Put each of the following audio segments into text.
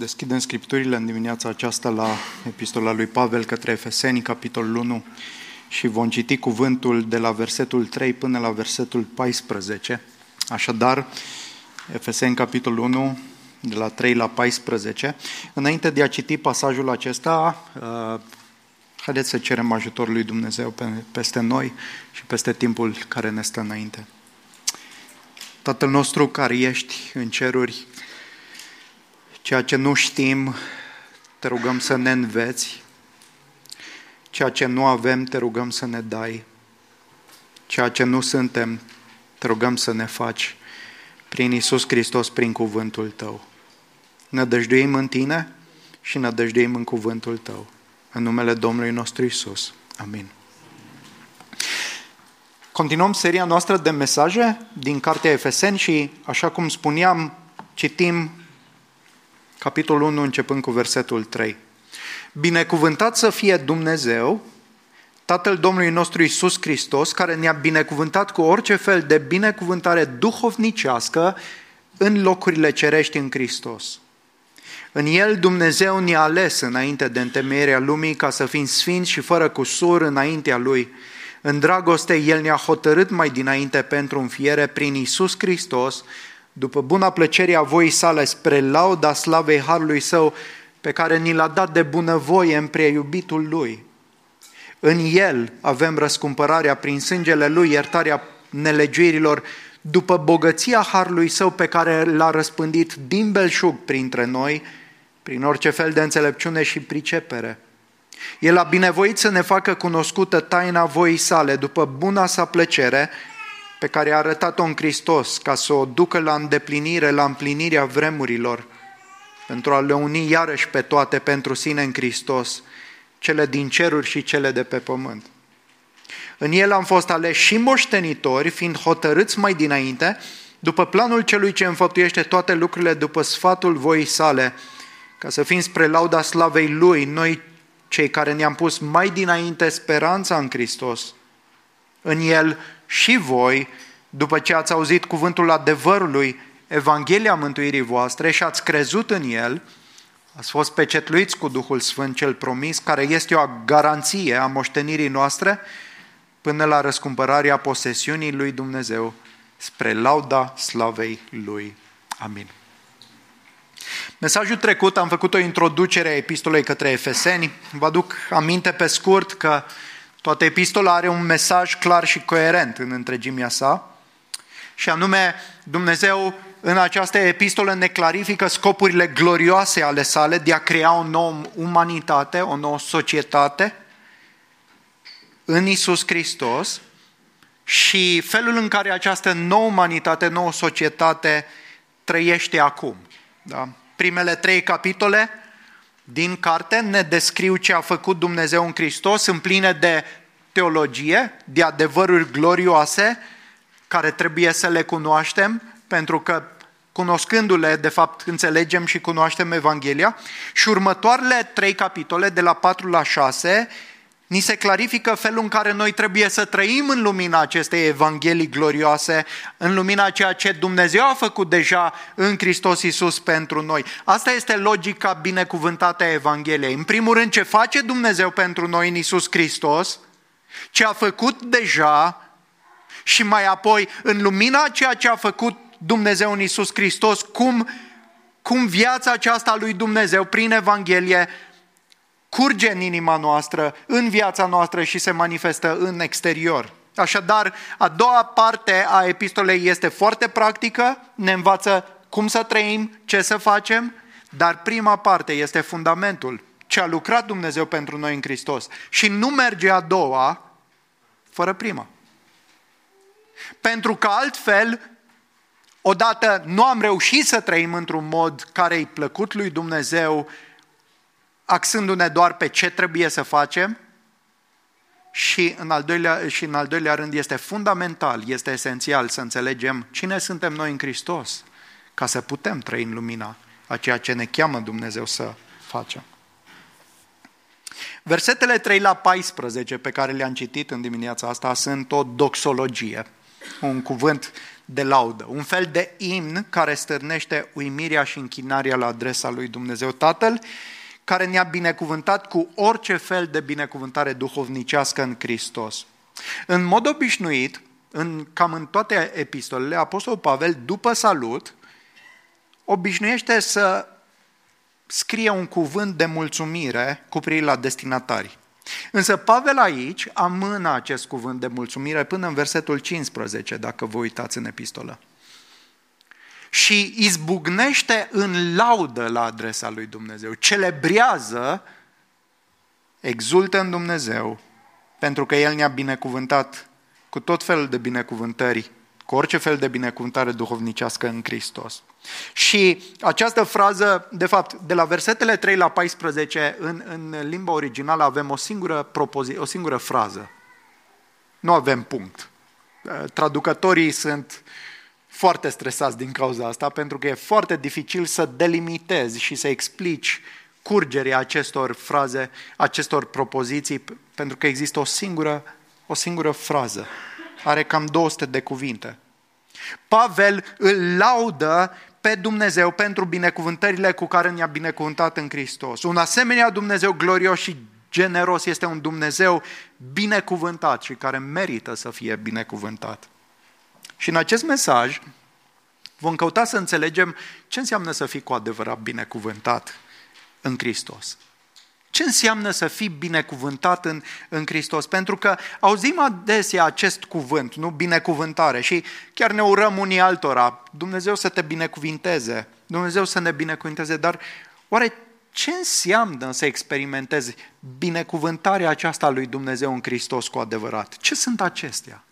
Deschidem Scripturile în dimineața aceasta la epistola lui Pavel către Efeseni, capitolul 1, și vom citi cuvântul de la versetul 3 până la versetul 14. Așadar, Efeseni, capitolul 1, de la 3 la 14. Înainte de a citi pasajul acesta, uh, haideți să cerem ajutorul lui Dumnezeu peste noi și peste timpul care ne stă înainte. Tatăl nostru care ești în ceruri, Ceea ce nu știm, te rugăm să ne înveți. Ceea ce nu avem, te rugăm să ne dai. Ceea ce nu suntem, te rugăm să ne faci prin Isus Hristos, prin cuvântul Tău. Nădăjduim în Tine și nădăjduim în cuvântul Tău. În numele Domnului nostru Isus. Amin. Continuăm seria noastră de mesaje din Cartea Efeseni și, așa cum spuneam, citim capitolul 1, începând cu versetul 3. Binecuvântat să fie Dumnezeu, Tatăl Domnului nostru Isus Hristos, care ne-a binecuvântat cu orice fel de binecuvântare duhovnicească în locurile cerești în Hristos. În El Dumnezeu ne-a ales înainte de întemeierea lumii ca să fim sfinți și fără cusur înaintea Lui. În dragoste El ne-a hotărât mai dinainte pentru înfiere prin Isus Hristos, după buna plăcere a voii sale, spre lauda slavei Harului Său, pe care ni l-a dat de bunăvoie în preiubitul Lui. În El avem răscumpărarea prin sângele Lui, iertarea nelegiuirilor, după bogăția Harului Său pe care l-a răspândit din belșug printre noi, prin orice fel de înțelepciune și pricepere. El a binevoit să ne facă cunoscută taina voii sale, după buna sa plăcere, pe care a arătat-o în Hristos ca să o ducă la îndeplinire, la împlinirea vremurilor, pentru a le uni iarăși pe toate pentru sine în Hristos, cele din ceruri și cele de pe pământ. În el am fost aleși și moștenitori, fiind hotărâți mai dinainte, după planul celui ce înfăptuiește toate lucrurile după sfatul voii sale, ca să fim spre lauda slavei Lui, noi cei care ne-am pus mai dinainte speranța în Hristos. În El și voi, după ce ați auzit cuvântul adevărului, Evanghelia mântuirii voastre și ați crezut în el, ați fost pecetluiți cu Duhul Sfânt cel promis, care este o garanție a moștenirii noastre până la răscumpărarea posesiunii lui Dumnezeu spre lauda slavei lui. Amin. Mesajul trecut am făcut o introducere a epistolei către Efeseni. Vă aduc aminte pe scurt că Toată epistola are un mesaj clar și coerent în întregimea sa, și anume Dumnezeu în această epistolă ne clarifică scopurile glorioase ale sale de a crea o nouă umanitate, o nouă societate în Isus Hristos și felul în care această nouă umanitate, nouă societate trăiește acum. Da? Primele trei capitole din carte ne descriu ce a făcut Dumnezeu în Hristos, în pline de teologie, de adevăruri glorioase, care trebuie să le cunoaștem, pentru că cunoscându-le, de fapt, înțelegem și cunoaștem Evanghelia. Și următoarele trei capitole, de la 4 la 6, ni se clarifică felul în care noi trebuie să trăim în lumina acestei Evanghelii glorioase, în lumina ceea ce Dumnezeu a făcut deja în Hristos Iisus pentru noi. Asta este logica binecuvântată a Evangheliei. În primul rând, ce face Dumnezeu pentru noi în Iisus Hristos, ce a făcut deja și mai apoi, în lumina ceea ce a făcut Dumnezeu în Iisus Hristos, cum, cum viața aceasta lui Dumnezeu prin Evanghelie curge în inima noastră, în viața noastră și se manifestă în exterior. Așadar, a doua parte a epistolei este foarte practică, ne învață cum să trăim, ce să facem, dar prima parte este fundamentul, ce a lucrat Dumnezeu pentru noi în Hristos. Și nu merge a doua fără prima. Pentru că altfel, odată nu am reușit să trăim într-un mod care îi plăcut lui Dumnezeu axându-ne doar pe ce trebuie să facem și în, al doilea, și în al doilea rând este fundamental, este esențial să înțelegem cine suntem noi în Hristos ca să putem trăi în lumina a ceea ce ne cheamă Dumnezeu să facem. Versetele 3 la 14 pe care le-am citit în dimineața asta sunt o doxologie, un cuvânt de laudă, un fel de imn care stârnește uimirea și închinarea la adresa lui Dumnezeu Tatăl, care ne-a binecuvântat cu orice fel de binecuvântare duhovnicească în Hristos. În mod obișnuit, în, cam în toate epistolele, Apostolul Pavel, după salut, obișnuiește să scrie un cuvânt de mulțumire cu privire la destinatari. Însă Pavel aici amână acest cuvânt de mulțumire până în versetul 15, dacă vă uitați în epistolă. Și izbucnește în laudă la adresa lui Dumnezeu, celebrează, exultă în Dumnezeu, pentru că El ne-a binecuvântat cu tot felul de binecuvântări cu orice fel de binecuvântare duhovnicească în Hristos. Și această frază, de fapt, de la versetele 3 la 14, în, în limba originală avem o singură, propozi- o singură frază. Nu avem punct. Traducătorii sunt foarte stresați din cauza asta, pentru că e foarte dificil să delimitezi și să explici curgerea acestor fraze, acestor propoziții, pentru că există o singură, o singură frază are cam 200 de cuvinte. Pavel îl laudă pe Dumnezeu pentru binecuvântările cu care ne-a binecuvântat în Hristos. Un asemenea Dumnezeu glorios și generos este un Dumnezeu binecuvântat și care merită să fie binecuvântat. Și în acest mesaj vom căuta să înțelegem ce înseamnă să fii cu adevărat binecuvântat în Hristos. Ce înseamnă să fii binecuvântat în, în Hristos? Pentru că auzim adesea acest cuvânt, nu binecuvântare, și chiar ne urăm unii altora. Dumnezeu să te binecuvinteze, Dumnezeu să ne binecuvinteze, dar oare ce înseamnă să experimentezi binecuvântarea aceasta lui Dumnezeu în Hristos cu adevărat? Ce sunt acestea?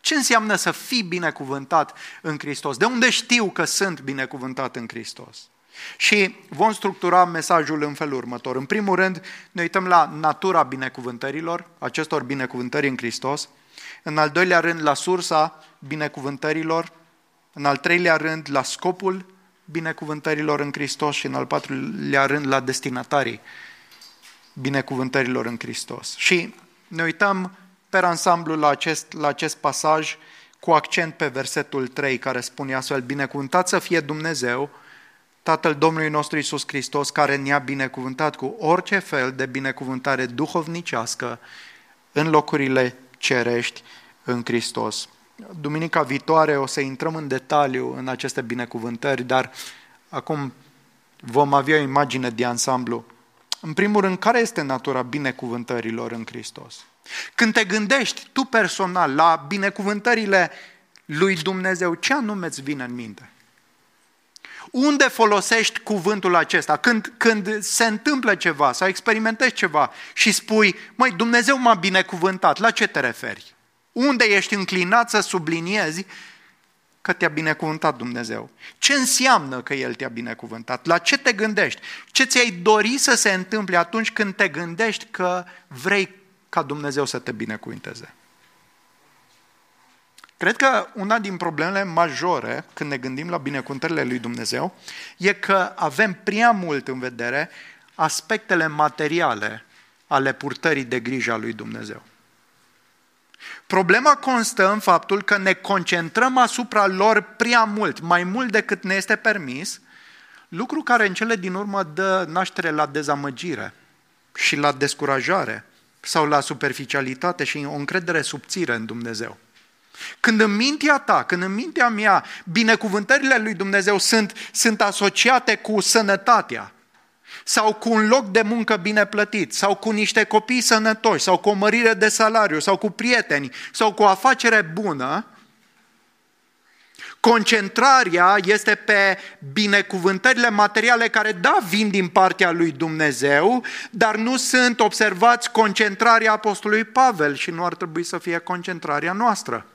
Ce înseamnă să fii binecuvântat în Hristos? De unde știu că sunt binecuvântat în Hristos? Și vom structura mesajul în felul următor. În primul rând, ne uităm la natura binecuvântărilor, acestor binecuvântări în Hristos. În al doilea rând, la sursa binecuvântărilor. În al treilea rând, la scopul binecuvântărilor în Hristos și în al patrulea rând, la destinatarii binecuvântărilor în Hristos. Și ne uităm pe ansamblu la acest, la acest pasaj cu accent pe versetul 3 care spune astfel, binecuvântat să fie Dumnezeu, Tatăl Domnului nostru Isus Hristos, care ne-a binecuvântat cu orice fel de binecuvântare duhovnicească în locurile cerești în Hristos. Duminica viitoare o să intrăm în detaliu în aceste binecuvântări, dar acum vom avea o imagine de ansamblu. În primul rând, care este natura binecuvântărilor în Hristos? Când te gândești tu personal la binecuvântările lui Dumnezeu, ce anume îți vine în minte? Unde folosești cuvântul acesta? Când, când se întâmplă ceva sau experimentezi ceva și spui, măi, Dumnezeu m-a binecuvântat, la ce te referi? Unde ești înclinat să subliniezi că te-a binecuvântat Dumnezeu? Ce înseamnă că El te-a binecuvântat? La ce te gândești? Ce ți-ai dori să se întâmple atunci când te gândești că vrei ca Dumnezeu să te binecuvânteze? Cred că una din problemele majore când ne gândim la binecuvântările lui Dumnezeu e că avem prea mult în vedere aspectele materiale ale purtării de grijă a lui Dumnezeu. Problema constă în faptul că ne concentrăm asupra lor prea mult, mai mult decât ne este permis, lucru care în cele din urmă dă naștere la dezamăgire și la descurajare sau la superficialitate și o încredere subțire în Dumnezeu. Când în mintea ta, când în mintea mea, binecuvântările lui Dumnezeu sunt, sunt asociate cu sănătatea, sau cu un loc de muncă bine plătit, sau cu niște copii sănătoși, sau cu o mărire de salariu, sau cu prieteni, sau cu o afacere bună, concentrarea este pe binecuvântările materiale care, da, vin din partea lui Dumnezeu, dar nu sunt observați concentrarea Apostolului Pavel și nu ar trebui să fie concentrarea noastră.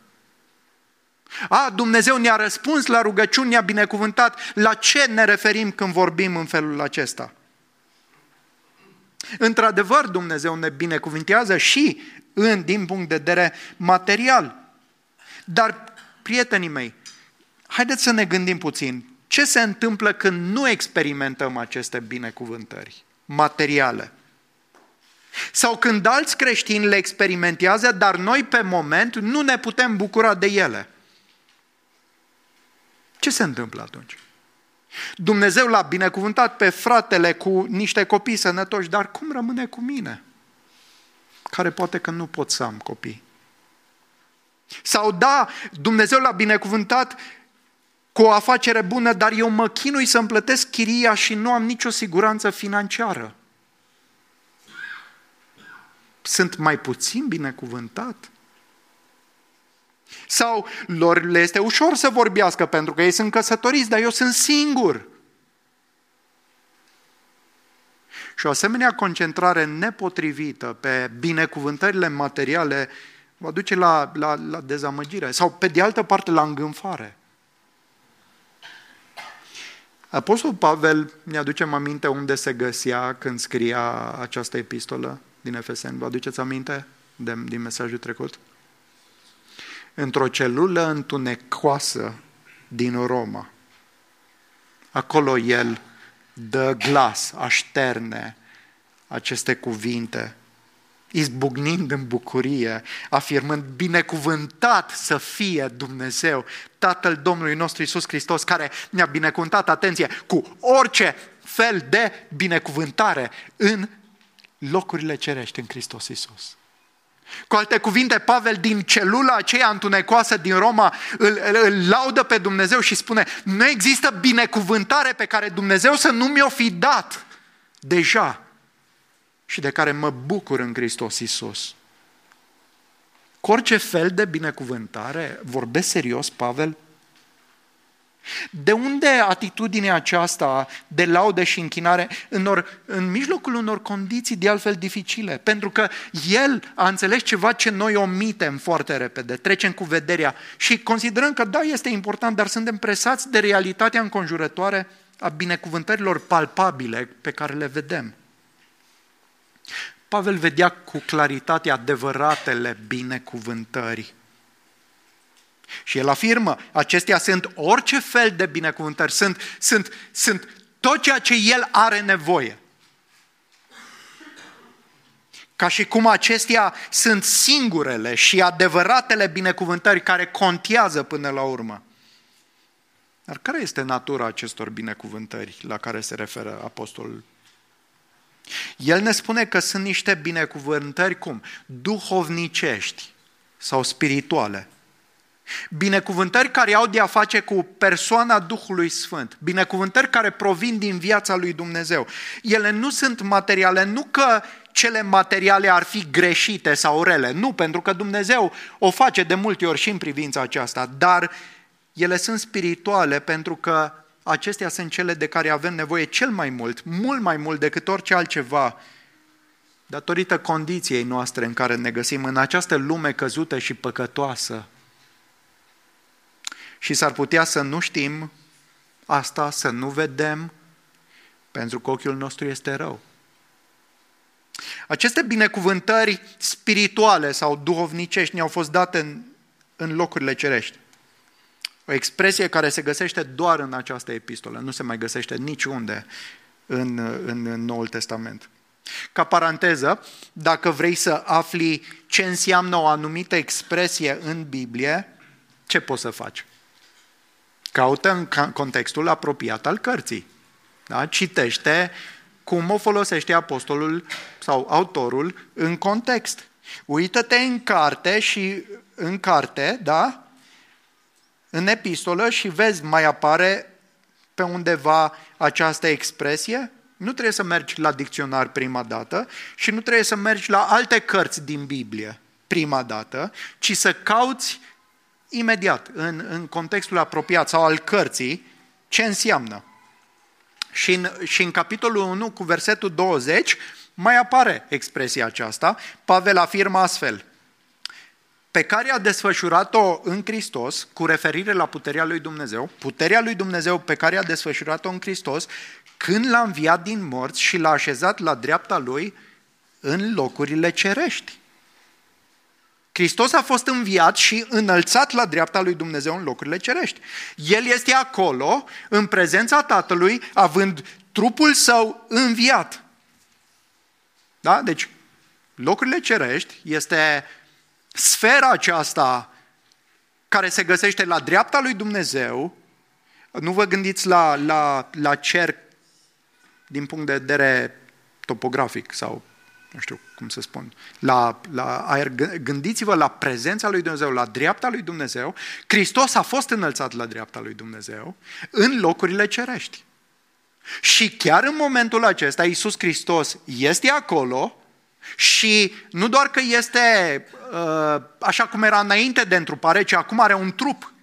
A, Dumnezeu ne-a răspuns la rugăciuni, ne-a binecuvântat. La ce ne referim când vorbim în felul acesta? Într-adevăr, Dumnezeu ne binecuvintează și în, din punct de vedere material. Dar, prietenii mei, haideți să ne gândim puțin. ce se întâmplă când nu experimentăm aceste binecuvântări materiale? Sau când alți creștini le experimentează, dar noi pe moment nu ne putem bucura de ele. Ce se întâmplă atunci? Dumnezeu l-a binecuvântat pe fratele cu niște copii sănătoși, dar cum rămâne cu mine? Care poate că nu pot să am copii. Sau da, Dumnezeu l-a binecuvântat cu o afacere bună, dar eu mă chinui să-mi plătesc chiria și nu am nicio siguranță financiară. Sunt mai puțin binecuvântat? Sau lor le este ușor să vorbească pentru că ei sunt căsătoriți, dar eu sunt singur. Și o asemenea concentrare nepotrivită pe binecuvântările materiale va duce la, la, la dezamăgire sau, pe de altă parte, la îngânfare. Apostolul Pavel ne aducem aminte unde se găsea când scria această epistolă din Efeseni. Vă aduceți aminte de, din mesajul trecut? Într-o celulă întunecoasă din Roma. Acolo el dă glas, așterne aceste cuvinte izbucnind în bucurie, afirmând, binecuvântat să fie Dumnezeu, Tatăl Domnului nostru Isus Hristos, care ne-a binecuvântat, atenție, cu orice fel de binecuvântare în locurile cerești în Hristos Isus. Cu alte cuvinte, Pavel din celula aceea întunecoasă din Roma îl, îl, îl laudă pe Dumnezeu și spune, nu există binecuvântare pe care Dumnezeu să nu mi-o fi dat deja și de care mă bucur în Hristos Isus. Cu orice fel de binecuvântare, vorbesc serios, Pavel? De unde atitudinea aceasta de laudă și închinare în, or, în mijlocul unor condiții de altfel dificile? Pentru că el a înțeles ceva ce noi omitem foarte repede, trecem cu vederea și considerăm că da, este important, dar suntem presați de realitatea înconjurătoare a binecuvântărilor palpabile pe care le vedem. Pavel vedea cu claritate adevăratele binecuvântări. Și el afirmă, acestea sunt orice fel de binecuvântări, sunt, sunt, sunt tot ceea ce el are nevoie. Ca și cum acestea sunt singurele și adevăratele binecuvântări care contează până la urmă. Dar care este natura acestor binecuvântări la care se referă Apostolul el ne spune că sunt niște binecuvântări cum? Duhovnicești sau spirituale. Binecuvântări care au de a face cu persoana Duhului Sfânt. Binecuvântări care provin din viața lui Dumnezeu. Ele nu sunt materiale, nu că cele materiale ar fi greșite sau rele. Nu, pentru că Dumnezeu o face de multe ori și în privința aceasta, dar ele sunt spirituale pentru că acestea sunt cele de care avem nevoie cel mai mult, mult mai mult decât orice altceva, datorită condiției noastre în care ne găsim în această lume căzută și păcătoasă. Și s-ar putea să nu știm asta, să nu vedem, pentru că ochiul nostru este rău. Aceste binecuvântări spirituale sau duhovnicești ne-au fost date în, în locurile cerești. O expresie care se găsește doar în această epistolă, nu se mai găsește niciunde în, în Noul Testament. Ca paranteză, dacă vrei să afli ce înseamnă o anumită expresie în Biblie, ce poți să faci? Caută în contextul apropiat al cărții. Da? Citește cum o folosește apostolul sau autorul în context. Uită-te în carte și în carte, da? în epistolă și vezi, mai apare pe undeva această expresie, nu trebuie să mergi la dicționar prima dată și nu trebuie să mergi la alte cărți din Biblie prima dată, ci să cauți imediat, în, în contextul apropiat sau al cărții, ce înseamnă. Și în, și în capitolul 1, cu versetul 20, mai apare expresia aceasta. Pavel afirmă astfel, pe care a desfășurat-o în Hristos, cu referire la puterea lui Dumnezeu, puterea lui Dumnezeu pe care a desfășurat-o în Hristos, când l-a înviat din morți și l-a așezat la dreapta lui în locurile cerești. Hristos a fost înviat și înălțat la dreapta lui Dumnezeu în locurile cerești. El este acolo, în prezența Tatălui, având trupul său înviat. Da? Deci, locurile cerești este sfera aceasta care se găsește la dreapta lui Dumnezeu. Nu vă gândiți la, la, la cer din punct de vedere topografic sau nu știu cum să spun, la, la aer. Gândiți-vă la prezența lui Dumnezeu, la dreapta lui Dumnezeu. Hristos a fost înălțat la dreapta lui Dumnezeu în locurile cerești. Și chiar în momentul acesta, Iisus Hristos este acolo și nu doar că este uh, așa cum era înainte de întrupare, ci acum are un trup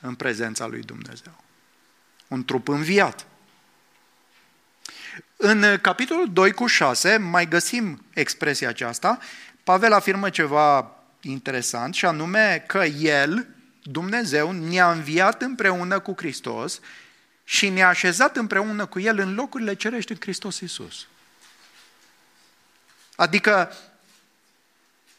în prezența lui Dumnezeu. Un trup înviat. În capitolul 2 cu 6 mai găsim expresia aceasta. Pavel afirmă ceva interesant și anume că El, Dumnezeu, ne-a înviat împreună cu Hristos și ne-a așezat împreună cu El în locurile cerești în Hristos Iisus. Adică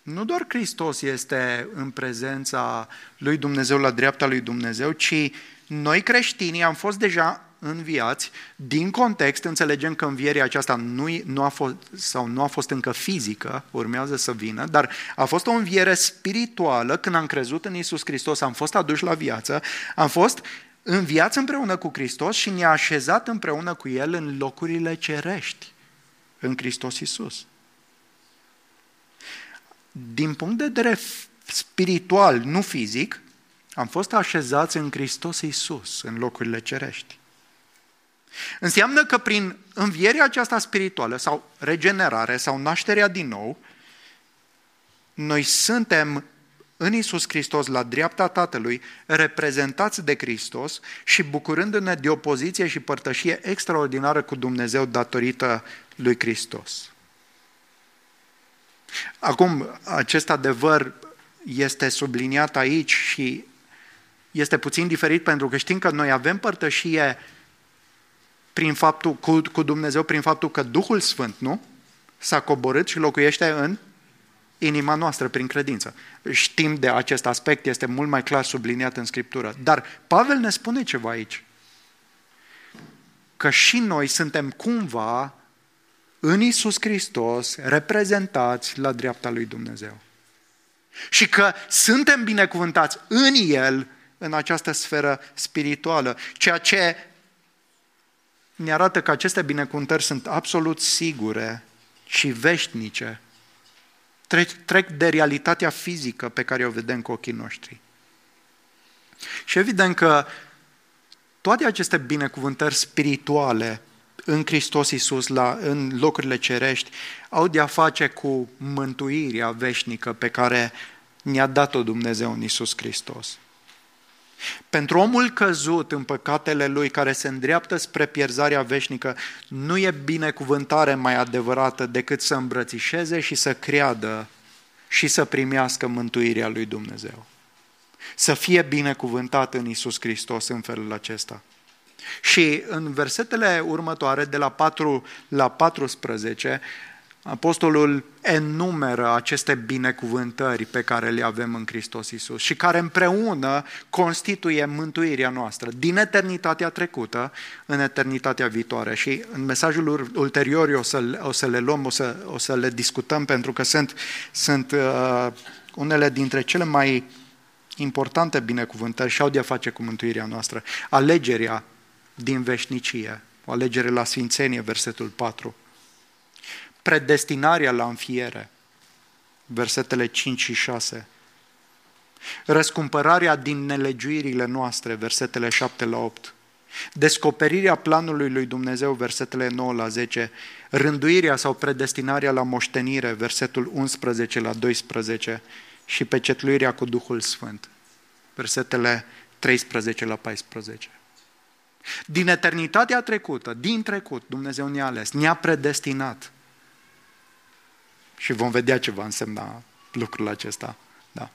nu doar Hristos este în prezența lui Dumnezeu, la dreapta lui Dumnezeu, ci noi creștinii am fost deja înviați, din context înțelegem că învierea aceasta nu, nu, a fost, sau nu a fost încă fizică, urmează să vină, dar a fost o înviere spirituală când am crezut în Isus Hristos, am fost aduși la viață, am fost înviați împreună cu Hristos și ne-a așezat împreună cu El în locurile cerești, în Hristos Isus. Din punct de vedere spiritual, nu fizic, am fost așezați în Hristos Isus, în locurile cerești. Înseamnă că prin învierea aceasta spirituală sau regenerare sau nașterea din nou, noi suntem în Isus Hristos, la dreapta Tatălui, reprezentați de Hristos și bucurându-ne de o poziție și părtășie extraordinară cu Dumnezeu datorită lui Hristos. Acum, acest adevăr este subliniat aici și este puțin diferit pentru că știm că noi avem părtășie prin faptul, cu, cu Dumnezeu prin faptul că Duhul Sfânt, nu? S-a coborât și locuiește în inima noastră prin credință. Știm de acest aspect, este mult mai clar subliniat în Scriptură. Dar Pavel ne spune ceva aici. Că și noi suntem cumva în Isus Hristos reprezentați la dreapta lui Dumnezeu. Și că suntem binecuvântați în El, în această sferă spirituală, ceea ce ne arată că aceste binecuvântări sunt absolut sigure și veșnice. Trec, trec de realitatea fizică pe care o vedem cu ochii noștri. Și evident că toate aceste binecuvântări spirituale în Hristos Iisus, la, în locurile cerești, au de-a face cu mântuirea veșnică pe care ne-a dat-o Dumnezeu în Iisus Hristos. Pentru omul căzut în păcatele lui, care se îndreaptă spre pierzarea veșnică, nu e binecuvântare mai adevărată decât să îmbrățișeze și să creadă și să primească mântuirea lui Dumnezeu. Să fie binecuvântat în Isus Hristos în felul acesta. Și în versetele următoare, de la 4 la 14, Apostolul enumeră aceste binecuvântări pe care le avem în Hristos Isus și care împreună constituie mântuirea noastră din eternitatea trecută în eternitatea viitoare. Și în mesajul ulterior o să, o să le luăm, o să, o să le discutăm pentru că sunt, sunt uh, unele dintre cele mai importante binecuvântări și au de-a face cu mântuirea noastră. Alegerea din veșnicie, o alegere la sfințenie, versetul 4 predestinarea la înfiere, versetele 5 și 6. Răscumpărarea din nelegiuirile noastre, versetele 7 la 8. Descoperirea planului lui Dumnezeu, versetele 9 la 10. Rânduirea sau predestinarea la moștenire, versetul 11 la 12. Și pecetluirea cu Duhul Sfânt, versetele 13 la 14. Din eternitatea trecută, din trecut, Dumnezeu ne-a ales, ne-a predestinat și vom vedea ce va însemna lucrul acesta. Da.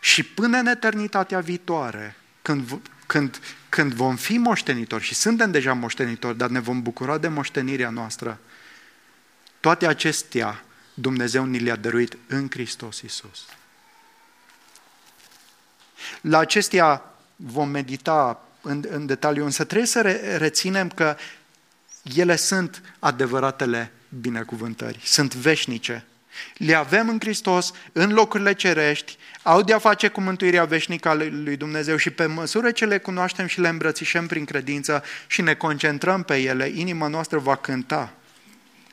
Și până în eternitatea viitoare, când, când, când vom fi moștenitori, și suntem deja moștenitori, dar ne vom bucura de moștenirea noastră, toate acestea Dumnezeu ni le-a dăruit în Hristos Iisus. La acestea vom medita în, în detaliu, însă trebuie să re, reținem că ele sunt adevăratele binecuvântări, sunt veșnice. Le avem în Hristos, în locurile cerești, au de-a face cu mântuirea veșnică a lui Dumnezeu și pe măsură ce le cunoaștem și le îmbrățișăm prin credință și ne concentrăm pe ele, inima noastră va cânta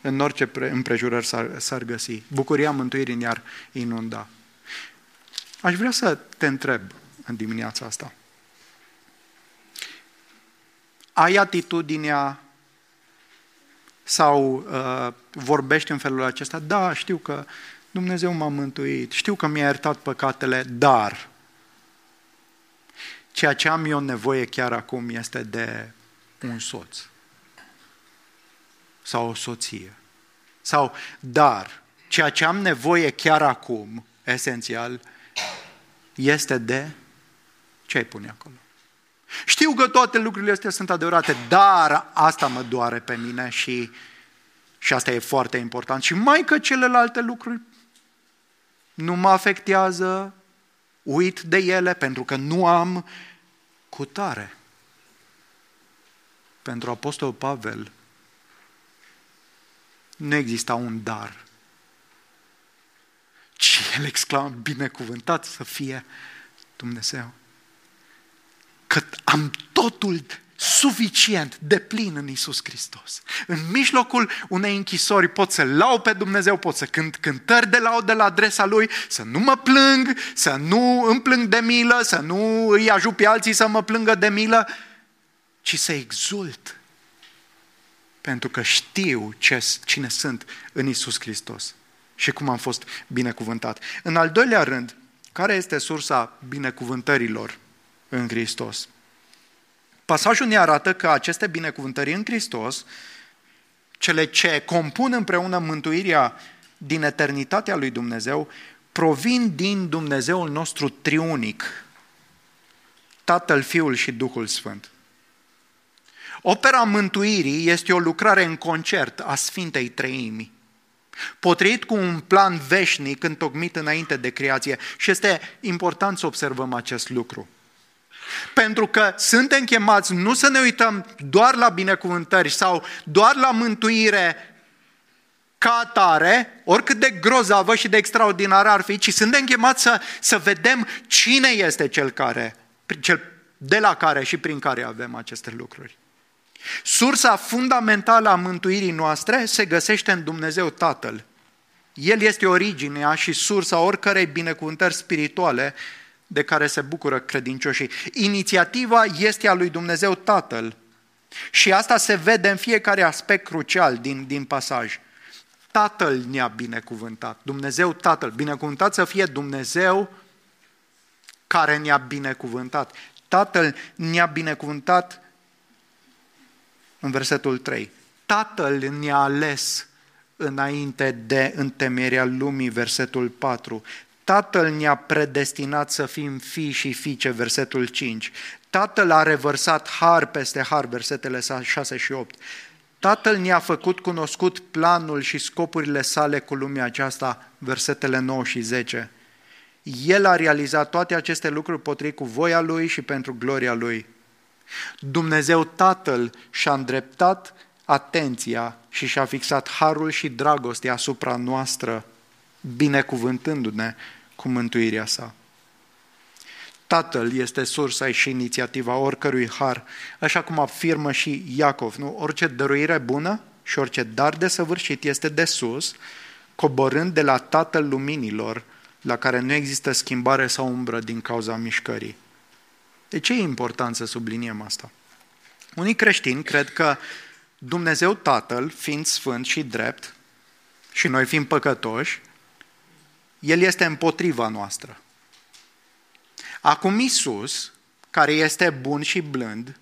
în orice împrejurări s-ar, s-ar găsi. Bucuria mântuirii ne-ar inunda. Aș vrea să te întreb în dimineața asta. Ai atitudinea sau uh, vorbești în felul acesta? Da, știu că Dumnezeu m-a mântuit, știu că mi-a iertat păcatele, dar ceea ce am eu nevoie chiar acum este de un soț sau o soție. Sau, dar, ceea ce am nevoie chiar acum, esențial, este de ce ai pune acolo. Știu că toate lucrurile astea sunt adevărate, dar asta mă doare pe mine și, și asta e foarte important. Și mai că celelalte lucruri nu mă afectează, uit de ele pentru că nu am cutare. Pentru Apostol Pavel nu exista un dar. Ci el exclamă, binecuvântat să fie Dumnezeu. Că am totul suficient, de plin în Isus Hristos. În mijlocul unei închisori pot să lau pe Dumnezeu, pot să cânt cântări de laudă la adresa Lui, să nu mă plâng, să nu îmi plâng de milă, să nu îi ajut pe alții să mă plângă de milă, ci să exult. Pentru că știu ce, cine sunt în Isus Hristos și cum am fost binecuvântat. În al doilea rând, care este sursa binecuvântărilor în Hristos? Pasajul ne arată că aceste binecuvântări în Hristos, cele ce compun împreună mântuirea din eternitatea lui Dumnezeu, provin din Dumnezeul nostru triunic, Tatăl, Fiul și Duhul Sfânt. Opera mântuirii este o lucrare în concert a Sfintei Treimii, potrivit cu un plan veșnic întocmit înainte de creație și este important să observăm acest lucru. Pentru că suntem chemați nu să ne uităm doar la binecuvântări sau doar la mântuire ca atare, oricât de grozavă și de extraordinară ar fi, ci suntem chemați să, să vedem cine este cel care, cel de la care și prin care avem aceste lucruri. Sursa fundamentală a mântuirii noastre se găsește în Dumnezeu Tatăl. El este originea și sursa oricărei binecuvântări spirituale de care se bucură credincioșii. Inițiativa este a lui Dumnezeu Tatăl. Și asta se vede în fiecare aspect crucial din, din pasaj. Tatăl ne-a binecuvântat. Dumnezeu Tatăl. Binecuvântat să fie Dumnezeu care ne-a binecuvântat. Tatăl ne-a binecuvântat în versetul 3. Tatăl ne-a ales înainte de întemeierea lumii, versetul 4. Tatăl ne-a predestinat să fim fii și fiice, versetul 5. Tatăl a revărsat har peste har, versetele 6 și 8. Tatăl ne-a făcut cunoscut planul și scopurile sale cu lumea aceasta, versetele 9 și 10. El a realizat toate aceste lucruri potrivit cu voia Lui și pentru gloria Lui. Dumnezeu Tatăl și-a îndreptat atenția și și-a fixat harul și dragostea asupra noastră, binecuvântându-ne cu mântuirea sa. Tatăl este sursa și inițiativa oricărui har, așa cum afirmă și Iacov. Nu? Orice dăruire bună și orice dar de săvârșit este de sus, coborând de la Tatăl luminilor, la care nu există schimbare sau umbră din cauza mișcării. De ce e important să subliniem asta? Unii creștini cred că Dumnezeu Tatăl, fiind sfânt și drept, și noi fiind păcătoși, El este împotriva noastră. Acum Isus, care este bun și blând,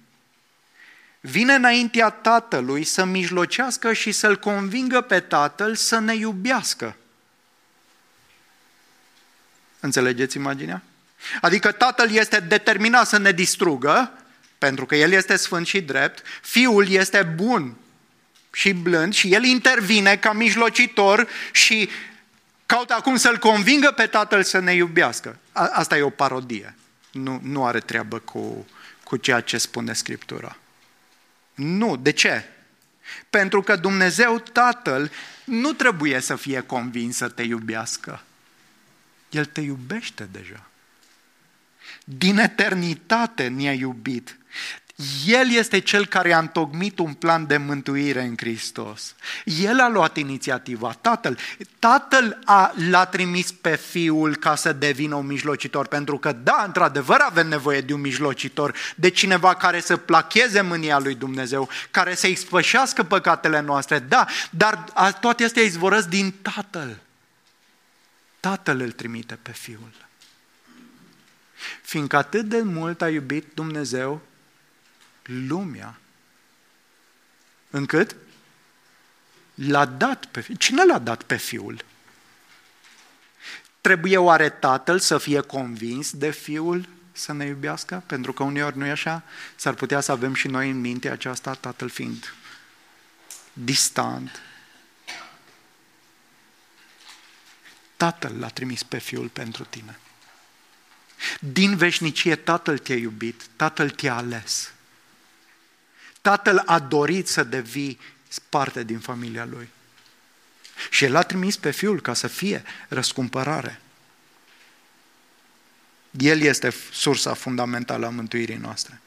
vine înaintea Tatălui să mijlocească și să-L convingă pe Tatăl să ne iubească. Înțelegeți imaginea? Adică Tatăl este determinat să ne distrugă, pentru că El este sfânt și drept, Fiul este bun și blând și El intervine ca mijlocitor și caută acum să-L convingă pe Tatăl să ne iubească. Asta e o parodie. nu, nu are treabă cu, cu ceea ce spune Scriptura. Nu. De ce? Pentru că Dumnezeu Tatăl nu trebuie să fie convins să te iubească. El te iubește deja. Din eternitate ne-a iubit. El este cel care a întocmit un plan de mântuire în Hristos. El a luat inițiativa, Tatăl. Tatăl a, l-a trimis pe Fiul ca să devină un mijlocitor, pentru că, da, într-adevăr avem nevoie de un mijlocitor, de cineva care să placheze mânia lui Dumnezeu, care să expășească păcatele noastre, da, dar toate astea izvorăsc din Tatăl. Tatăl îl trimite pe Fiul. Fiindcă atât de mult a iubit Dumnezeu lumea, încât l-a dat pe fiul. Cine l-a dat pe fiul? Trebuie oare tatăl să fie convins de fiul să ne iubească? Pentru că uneori nu e așa. S-ar putea să avem și noi în minte aceasta, tatăl fiind distant. Tatăl l-a trimis pe fiul pentru tine. Din veșnicie Tatăl te-a iubit, Tatăl te-a ales. Tatăl a dorit să devii parte din familia lui. Și el a trimis pe fiul ca să fie răscumpărare. El este sursa fundamentală a mântuirii noastre.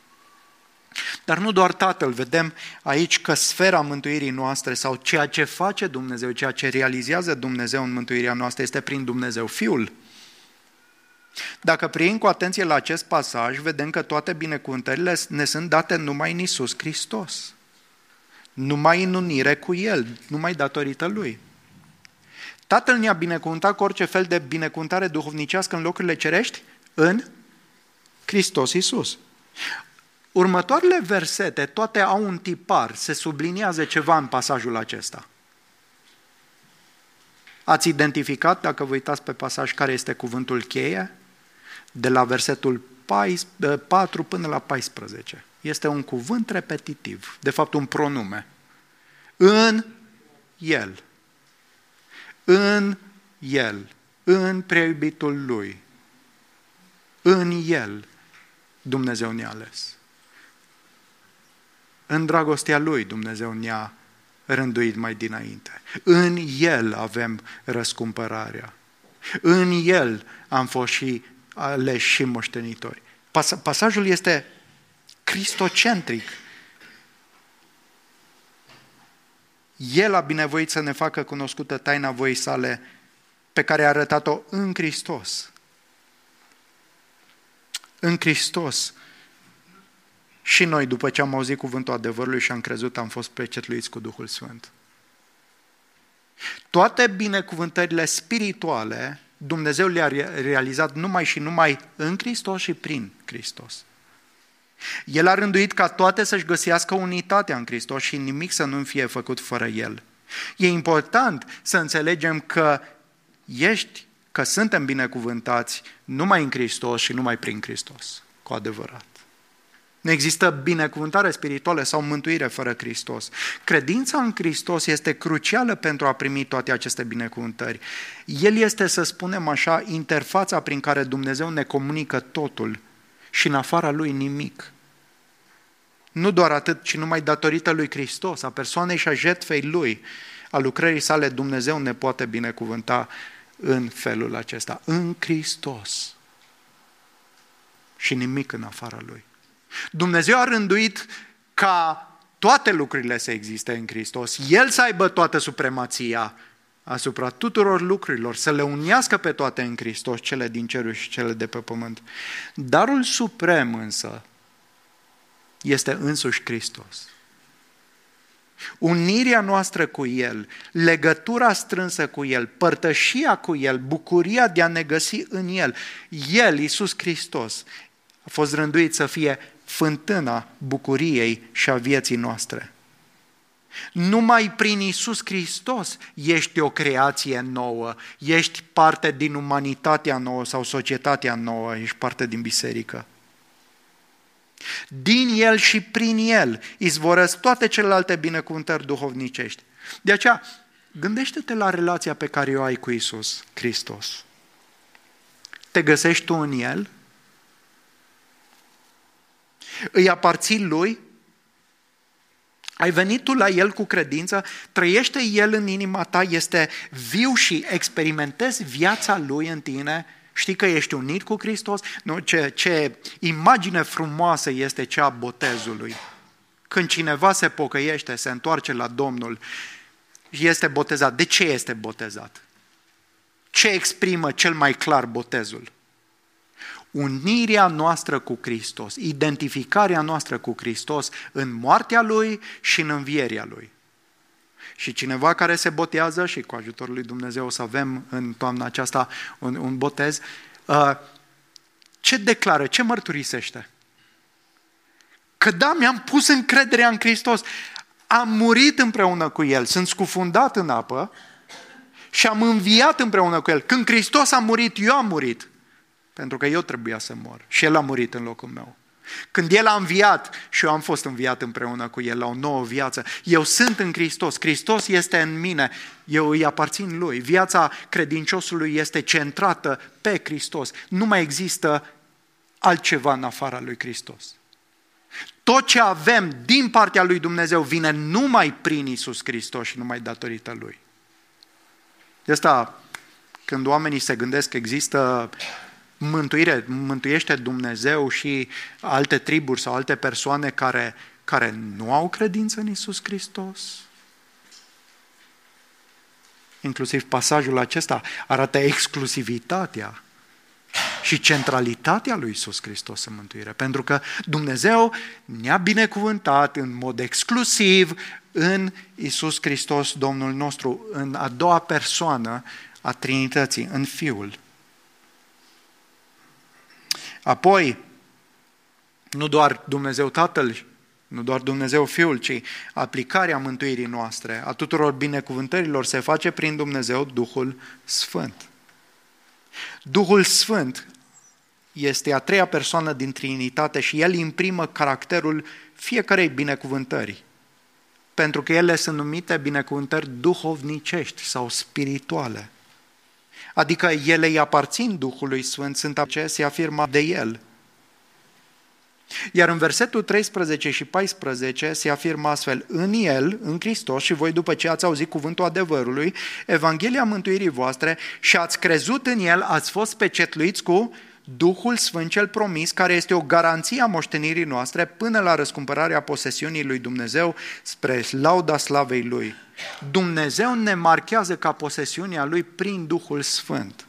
Dar nu doar Tatăl, vedem aici că sfera mântuirii noastre sau ceea ce face Dumnezeu, ceea ce realizează Dumnezeu în mântuirea noastră este prin Dumnezeu Fiul. Dacă privim cu atenție la acest pasaj, vedem că toate binecuvântările ne sunt date numai în Isus Hristos. Numai în unire cu El, numai datorită Lui. Tatăl ne-a binecuvântat cu orice fel de binecuvântare duhovnicească în locurile cerești în Hristos Isus. Următoarele versete, toate au un tipar, se subliniază ceva în pasajul acesta. Ați identificat, dacă vă uitați pe pasaj, care este cuvântul cheie? De la versetul 4 până la 14. Este un cuvânt repetitiv, de fapt un pronume. În El. În El. În preiubitul Lui. În El Dumnezeu ne-a ales. În dragostea Lui Dumnezeu ne-a rânduit mai dinainte. În El avem răscumpărarea. În El am fost și aleși și moștenitori. Pas- pasajul este cristocentric. El a binevoit să ne facă cunoscută taina voii sale pe care a arătat-o în Hristos. În Hristos. Și noi, după ce am auzit cuvântul adevărului și am crezut, am fost precetluiți cu Duhul Sfânt. Toate binecuvântările spirituale Dumnezeu le-a realizat numai și numai în Hristos și prin Hristos. El a rânduit ca toate să-și găsească unitatea în Hristos și nimic să nu fie făcut fără El. E important să înțelegem că ești, că suntem binecuvântați numai în Hristos și numai prin Hristos, cu adevărat. Nu există binecuvântare spirituală sau mântuire fără Hristos. Credința în Hristos este crucială pentru a primi toate aceste binecuvântări. El este, să spunem așa, interfața prin care Dumnezeu ne comunică totul și în afara lui nimic. Nu doar atât, ci numai datorită lui Hristos, a persoanei și a jetfei lui, a lucrării sale, Dumnezeu ne poate binecuvânta în felul acesta, în Hristos. Și nimic în afara lui. Dumnezeu a rânduit ca toate lucrurile să existe în Hristos, El să aibă toată supremația asupra tuturor lucrurilor, să le unească pe toate în Hristos, cele din ceruri și cele de pe pământ. Darul suprem însă este însuși Hristos. Unirea noastră cu El, legătura strânsă cu El, părtășia cu El, bucuria de a ne găsi în El. El, Iisus Hristos, a fost rânduit să fie fântâna bucuriei și a vieții noastre. Numai prin Isus Hristos ești o creație nouă, ești parte din umanitatea nouă sau societatea nouă, ești parte din biserică. Din El și prin El izvorăsc toate celelalte binecuvântări duhovnicești. De aceea, gândește-te la relația pe care o ai cu Isus Hristos. Te găsești tu în El? Îi aparții lui? Ai venit tu la El cu credință, trăiește El în inima ta, este viu și experimentezi viața Lui în tine, știi că ești unit cu Hristos? Nu, ce, ce imagine frumoasă este cea a botezului. Când cineva se pocăiește, se întoarce la Domnul și este botezat. De ce este botezat? Ce exprimă cel mai clar botezul? Unirea noastră cu Hristos, identificarea noastră cu Hristos în moartea Lui și în învierea Lui. Și cineva care se botează, și cu ajutorul lui Dumnezeu o să avem în toamna aceasta un, un botez, uh, ce declară, ce mărturisește? Că da, mi-am pus încrederea în Hristos, am murit împreună cu El, sunt scufundat în apă și am înviat împreună cu El. Când Hristos a murit, eu am murit. Pentru că eu trebuia să mor și El a murit în locul meu. Când El a înviat și eu am fost înviat împreună cu El la o nouă viață, eu sunt în Hristos, Hristos este în mine, eu îi aparțin Lui. Viața credinciosului este centrată pe Hristos. Nu mai există altceva în afara lui Hristos. Tot ce avem din partea lui Dumnezeu vine numai prin Isus Hristos și numai datorită Lui. De asta, când oamenii se gândesc că există mântuire, mântuiește Dumnezeu și alte triburi sau alte persoane care, care nu au credință în Isus Hristos? Inclusiv pasajul acesta arată exclusivitatea și centralitatea lui Isus Hristos în mântuire. Pentru că Dumnezeu ne-a binecuvântat în mod exclusiv în Isus Hristos, Domnul nostru, în a doua persoană a Trinității, în Fiul. Apoi, nu doar Dumnezeu Tatăl, nu doar Dumnezeu Fiul, ci aplicarea mântuirii noastre, a tuturor binecuvântărilor, se face prin Dumnezeu Duhul Sfânt. Duhul Sfânt este a treia persoană din Trinitate și El imprimă caracterul fiecarei binecuvântări, pentru că ele sunt numite binecuvântări duhovnicești sau spirituale adică ele îi aparțin Duhului Sfânt, sunt ce se afirmă de El. Iar în versetul 13 și 14 se afirmă astfel, în El, în Hristos și voi după ce ați auzit cuvântul adevărului, Evanghelia mântuirii voastre și ați crezut în El, ați fost pecetluiți cu Duhul Sfânt cel promis, care este o garanție a moștenirii noastre până la răscumpărarea posesiunii lui Dumnezeu spre lauda slavei Lui. Dumnezeu ne marchează ca posesiunea Lui prin Duhul Sfânt.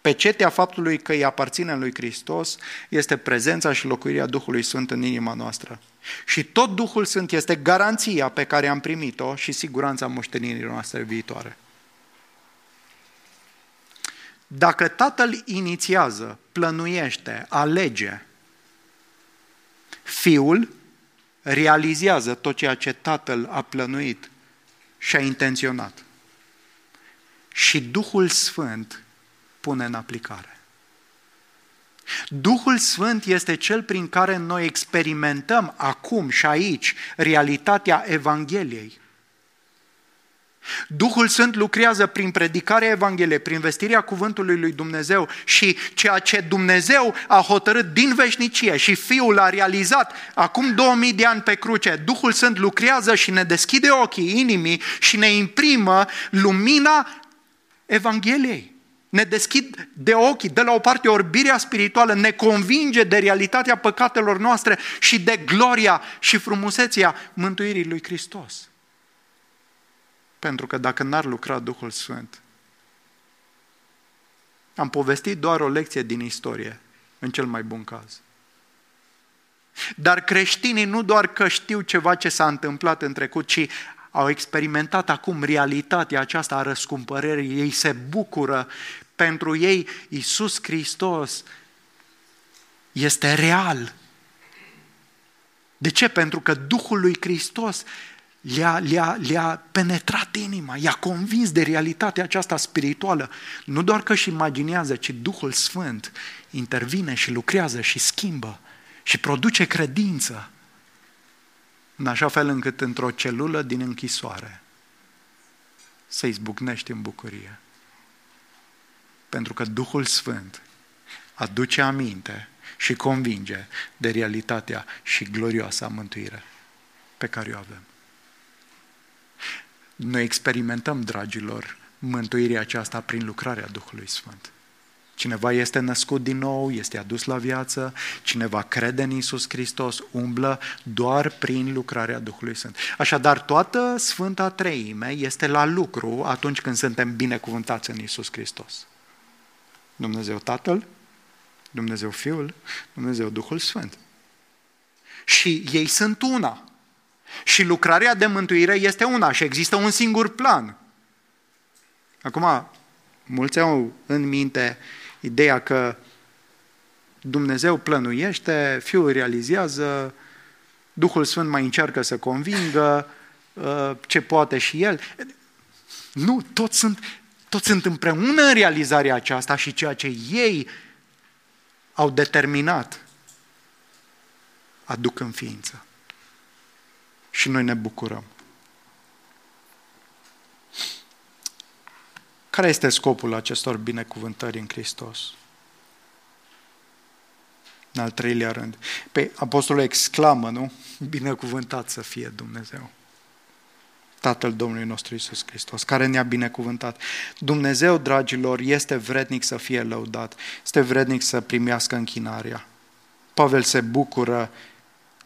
Pecetea faptului că îi aparține lui Hristos este prezența și locuirea Duhului Sfânt în inima noastră. Și tot Duhul Sfânt este garanția pe care am primit-o și siguranța moștenirii noastre viitoare. Dacă tatăl inițiază, plănuiește, alege, fiul realizează tot ceea ce tatăl a plănuit și a intenționat. Și Duhul Sfânt pune în aplicare. Duhul Sfânt este cel prin care noi experimentăm acum și aici realitatea Evangheliei. Duhul Sfânt lucrează prin predicarea Evangheliei, prin vestirea cuvântului lui Dumnezeu și ceea ce Dumnezeu a hotărât din veșnicie și Fiul a realizat acum 2000 de ani pe cruce. Duhul Sfânt lucrează și ne deschide ochii inimii și ne imprimă lumina Evangheliei. Ne deschid de ochii, de la o parte orbirea spirituală, ne convinge de realitatea păcatelor noastre și de gloria și frumusețea mântuirii lui Hristos. Pentru că dacă n-ar lucra Duhul Sfânt, am povestit doar o lecție din istorie, în cel mai bun caz. Dar creștinii nu doar că știu ceva ce s-a întâmplat în trecut, ci au experimentat acum realitatea aceasta a răscumpărării. Ei se bucură. Pentru ei, Iisus Hristos este real. De ce? Pentru că Duhul lui Hristos le-a, le-a, le-a penetrat inima, i-a convins de realitatea aceasta spirituală. Nu doar că își imaginează, ci Duhul Sfânt intervine și lucrează și schimbă și produce credință în așa fel încât într-o celulă din închisoare să izbucnești în bucurie. Pentru că Duhul Sfânt aduce aminte și convinge de realitatea și glorioasa mântuire pe care o avem. Noi experimentăm, dragilor, mântuirea aceasta prin lucrarea Duhului Sfânt. Cineva este născut din nou, este adus la viață, cineva crede în Isus Hristos, umblă doar prin lucrarea Duhului Sfânt. Așadar, toată Sfânta Treime este la lucru atunci când suntem binecuvântați în Isus Hristos. Dumnezeu Tatăl, Dumnezeu Fiul, Dumnezeu Duhul Sfânt. Și ei sunt una. Și lucrarea de mântuire este una și există un singur plan. Acum, mulți au în minte ideea că Dumnezeu plănuiește, Fiul realizează, Duhul Sfânt mai încearcă să convingă uh, ce poate și El. Nu, toți sunt, toți sunt împreună în realizarea aceasta și ceea ce ei au determinat aduc în ființă. Și noi ne bucurăm. Care este scopul acestor binecuvântări în Hristos? În al treilea rând. Pe apostolul exclamă, nu? Binecuvântat să fie Dumnezeu. Tatăl Domnului nostru Isus Hristos, care ne-a binecuvântat. Dumnezeu, dragilor, este vrednic să fie lăudat, este vrednic să primească închinarea. Pavel se bucură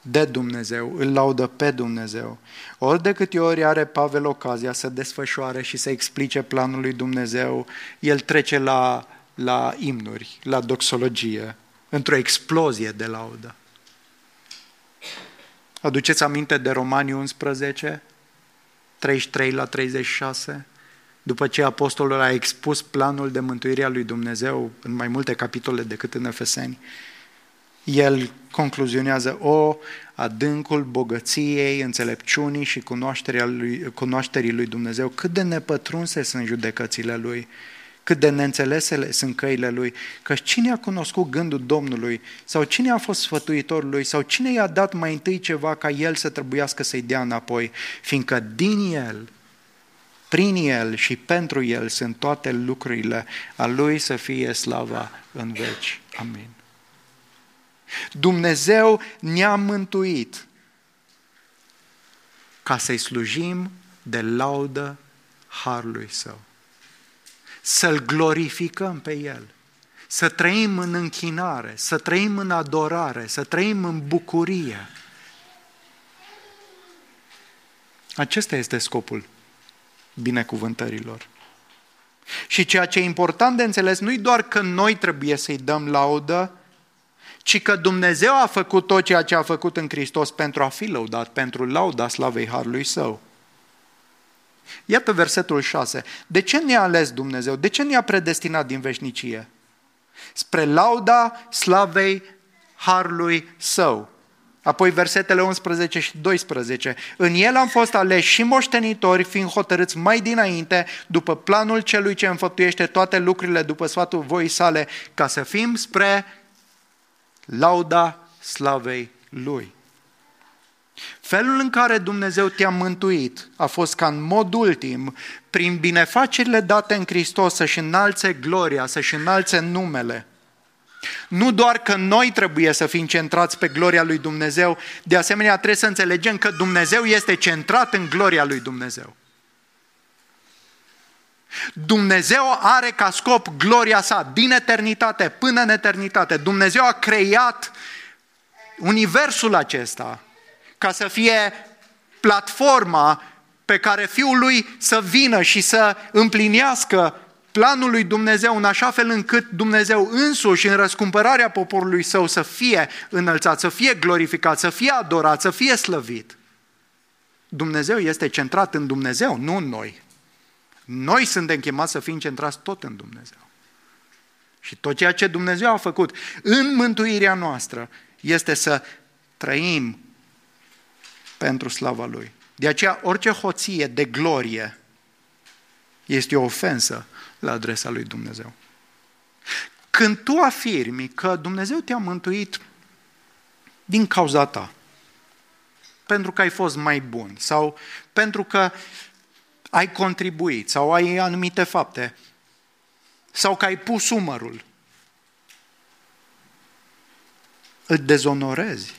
de Dumnezeu, îl laudă pe Dumnezeu. Ori de câte ori are Pavel ocazia să desfășoare și să explice planul lui Dumnezeu, el trece la, la imnuri, la doxologie, într-o explozie de laudă. Aduceți aminte de Romani 11, 33 la 36? După ce apostolul a expus planul de mântuire a lui Dumnezeu în mai multe capitole decât în Efeseni, el concluzionează, o, adâncul bogăției, înțelepciunii și cunoașterii lui, cunoașterii lui Dumnezeu, cât de nepătrunse sunt judecățile lui, cât de neînțelesele sunt căile lui, că cine a cunoscut gândul Domnului, sau cine a fost sfătuitorul lui, sau cine i-a dat mai întâi ceva ca el să trebuiască să-i dea înapoi, fiindcă din el, prin el și pentru el sunt toate lucrurile, a lui să fie slava în veci. Amin. Dumnezeu ne-a mântuit ca să-i slujim de laudă harului său. Să-l glorificăm pe el. Să trăim în închinare, să trăim în adorare, să trăim în bucurie. Acesta este scopul binecuvântărilor. Și ceea ce e important de înțeles nu e doar că noi trebuie să-i dăm laudă, ci că Dumnezeu a făcut tot ceea ce a făcut în Hristos pentru a fi lăudat, pentru lauda slavei Harului Său. Iată versetul 6. De ce ne-a ales Dumnezeu? De ce ne-a predestinat din veșnicie? Spre lauda slavei Harului Său. Apoi versetele 11 și 12. În el am fost aleși și moștenitori, fiind hotărâți mai dinainte, după planul celui ce înfăptuiește toate lucrurile după sfatul voii sale, ca să fim spre lauda slavei Lui. Felul în care Dumnezeu te-a mântuit a fost ca în mod ultim, prin binefacerile date în Hristos, să-și înalțe gloria, să-și înalțe numele. Nu doar că noi trebuie să fim centrați pe gloria lui Dumnezeu, de asemenea trebuie să înțelegem că Dumnezeu este centrat în gloria lui Dumnezeu. Dumnezeu are ca scop gloria sa din eternitate până în eternitate. Dumnezeu a creat universul acesta ca să fie platforma pe care Fiul lui să vină și să împlinească planul lui Dumnezeu în așa fel încât Dumnezeu însuși în răscumpărarea poporului său să fie înălțat, să fie glorificat, să fie adorat, să fie slăvit. Dumnezeu este centrat în Dumnezeu, nu în noi. Noi suntem chemați să fim centrați tot în Dumnezeu. Și tot ceea ce Dumnezeu a făcut în mântuirea noastră este să trăim pentru slava Lui. De aceea, orice hoție de glorie este o ofensă la adresa lui Dumnezeu. Când tu afirmi că Dumnezeu te-a mântuit din cauza ta, pentru că ai fost mai bun sau pentru că ai contribuit sau ai anumite fapte sau că ai pus umărul. îl dezonorezi.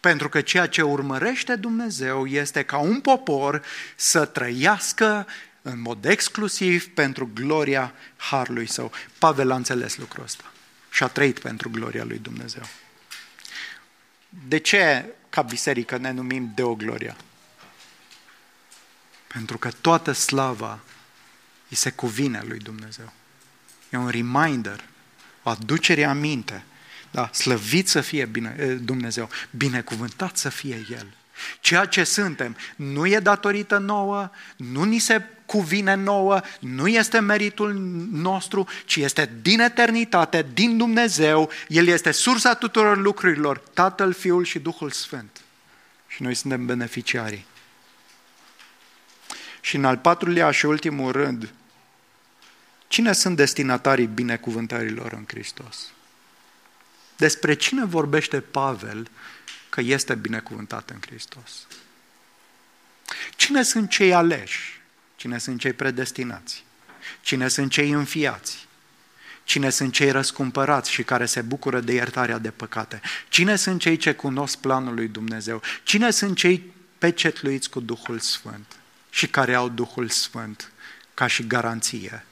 Pentru că ceea ce urmărește Dumnezeu este ca un popor să trăiască în mod exclusiv pentru gloria Harului Său. Pavel a înțeles lucrul ăsta și a trăit pentru gloria lui Dumnezeu. De ce ca biserică ne numim Deo Gloria? Pentru că toată slava îi se cuvine lui Dumnezeu. E un reminder, o aducere aminte. Da, slăvit să fie bine, Dumnezeu, binecuvântat să fie El. Ceea ce suntem nu e datorită nouă, nu ni se cuvine nouă, nu este meritul nostru, ci este din eternitate, din Dumnezeu. El este sursa tuturor lucrurilor, Tatăl, Fiul și Duhul Sfânt. Și noi suntem beneficiarii. Și în al patrulea și ultimul rând, cine sunt destinatarii binecuvântărilor în Hristos? Despre cine vorbește Pavel că este binecuvântat în Hristos? Cine sunt cei aleși? Cine sunt cei predestinați? Cine sunt cei înfiați? Cine sunt cei răscumpărați și care se bucură de iertarea de păcate? Cine sunt cei ce cunosc planul lui Dumnezeu? Cine sunt cei pecetluiți cu Duhul Sfânt și care au Duhul Sfânt ca și garanție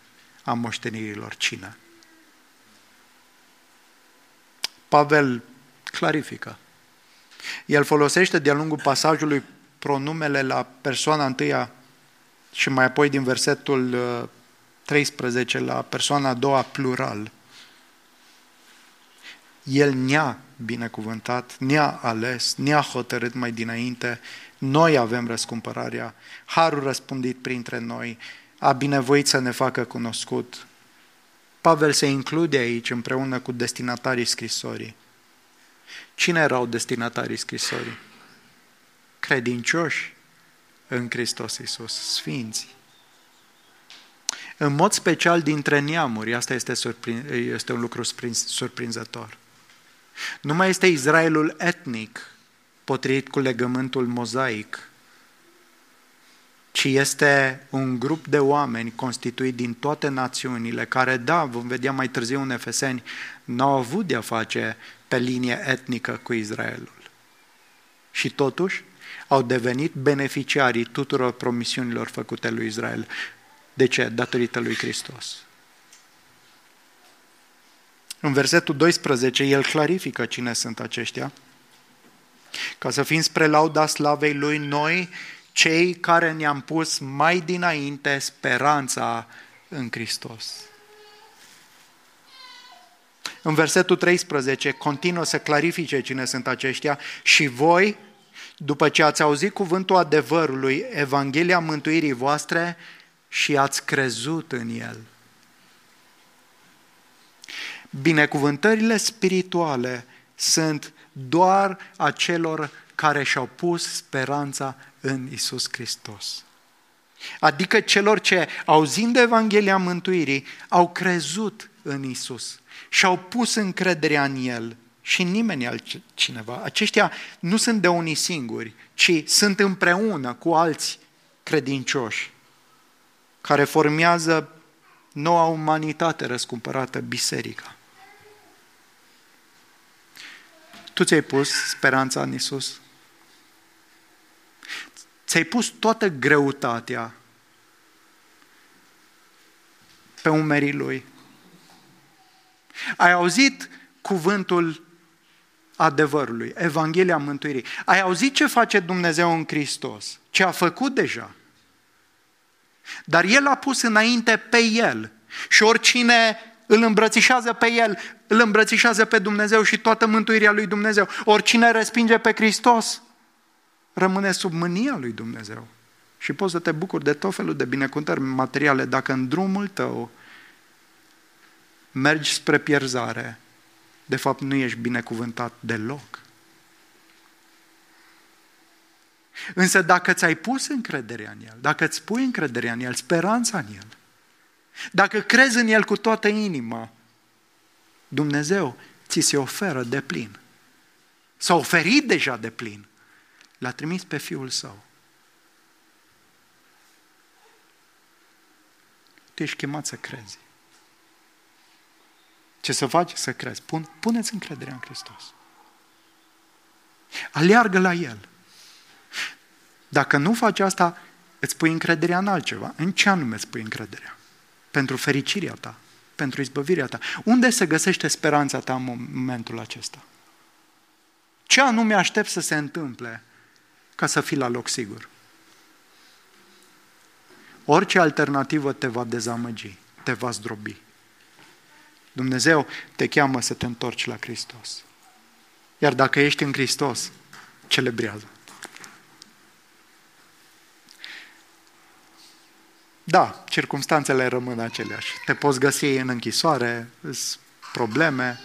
a moștenirilor? Cine? Pavel clarifică. El folosește de-a lungul pasajului pronumele la persoana întâia și mai apoi din versetul 13 uh, la persoana a doua plural. El ne-a binecuvântat, ne-a ales, ne-a hotărât mai dinainte, noi avem răscumpărarea, harul răspundit printre noi, a binevoit să ne facă cunoscut. Pavel se include aici împreună cu destinatarii scrisorii. Cine erau destinatarii scrisorii? Credincioși în Hristos Iisus, sfinți. În mod special dintre neamuri, asta este, surprin, este un lucru surprinzător. Nu mai este Israelul etnic, potrivit cu legământul mozaic, ci este un grup de oameni constituit din toate națiunile, care, da, vom vedea mai târziu în Efeseni, n-au avut de-a face pe linie etnică cu Israelul. Și totuși, au devenit beneficiarii tuturor promisiunilor făcute lui Israel. De ce? Datorită lui Hristos. În versetul 12, el clarifică cine sunt aceștia. Ca să fim spre lauda slavei lui noi, cei care ne-am pus mai dinainte speranța în Hristos. În versetul 13 continuă să clarifice cine sunt aceștia și voi, după ce ați auzit cuvântul adevărului, Evanghelia mântuirii voastre și ați crezut în el. Binecuvântările spirituale sunt doar a celor care și-au pus speranța în Isus Hristos. Adică celor ce, auzind Evanghelia mântuirii, au crezut în Isus și au pus încrederea în El și nimeni altcineva. Aceștia nu sunt de unii singuri, ci sunt împreună cu alți credincioși care formează noua umanitate răscumpărată, biserica. Tu ți-ai pus speranța în Isus? Ți-ai pus toată greutatea pe umerii Lui. Ai auzit cuvântul adevărului, Evanghelia mântuirii. Ai auzit ce face Dumnezeu în Hristos, ce a făcut deja. Dar El a pus înainte pe El. Și oricine îl îmbrățișează pe El, îl îmbrățișează pe Dumnezeu și toată mântuirea lui Dumnezeu. Oricine respinge pe Hristos, rămâne sub mânia lui Dumnezeu. Și poți să te bucuri de tot felul de binecuvântări materiale dacă în drumul tău mergi spre pierzare, de fapt nu ești binecuvântat deloc. Însă dacă ți-ai pus încrederea în El, dacă îți pui încrederea în El, speranța în El, dacă crezi în El cu toată inima, Dumnezeu ți se oferă de plin. S-a oferit deja de plin. L-a trimis pe Fiul Său. Tu ești chemat să crezi. Ce să faci? Să crezi. Pun, puneți încrederea în Hristos. Aleargă la El. Dacă nu faci asta, îți pui încrederea în altceva. În ce anume îți pui încrederea? Pentru fericirea ta, pentru izbăvirea ta. Unde se găsește speranța ta în momentul acesta? Ce anume aștept să se întâmple ca să fii la loc sigur? Orice alternativă te va dezamăgi, te va zdrobi. Dumnezeu te cheamă să te întorci la Hristos. Iar dacă ești în Hristos, celebrează. Da, circumstanțele rămân aceleași. Te poți găsi în închisoare, îs probleme,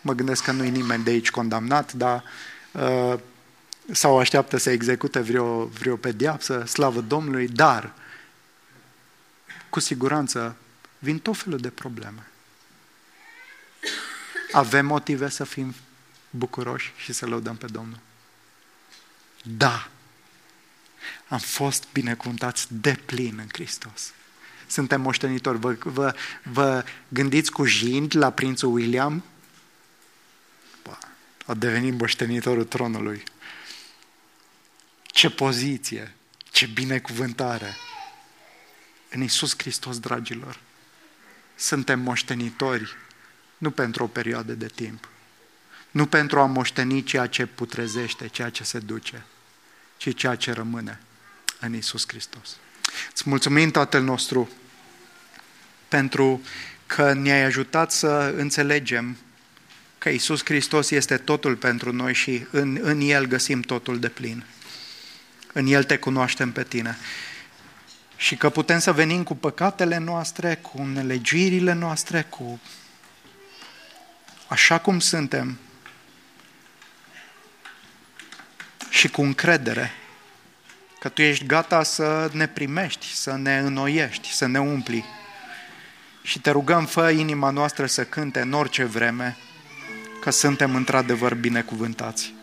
mă gândesc că nu-i nimeni de aici condamnat, dar uh, sau așteaptă să execute vreo, vreo pediapsă, slavă Domnului, dar cu siguranță vin tot felul de probleme. Avem motive să fim bucuroși și să lăudăm pe Domnul. Da, am fost binecuvântați de plin în Hristos. Suntem moștenitori. Vă, vă, vă gândiți cu jind la prințul William? Bă, a devenit moștenitorul tronului. Ce poziție, ce binecuvântare. În Isus Hristos, dragilor, suntem moștenitori nu pentru o perioadă de timp, nu pentru a moșteni ceea ce putrezește, ceea ce se duce, ci ceea ce rămâne în Isus Hristos. Îți mulțumim, Tatăl nostru, pentru că ne-ai ajutat să înțelegem că Isus Hristos este totul pentru noi și în, în El găsim totul de plin. În El te cunoaștem pe tine. Și că putem să venim cu păcatele noastre, cu nelegirile noastre, cu așa cum suntem și cu încredere că Tu ești gata să ne primești, să ne înnoiești, să ne umpli. Și te rugăm, fă inima noastră să cânte în orice vreme, că suntem într-adevăr binecuvântați.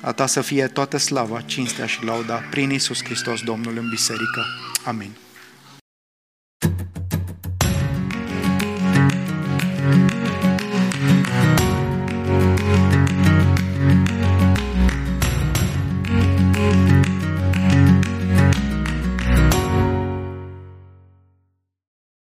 A Ta să fie toată slava, cinstea și lauda prin Isus Hristos, Domnul, în biserică. Amin.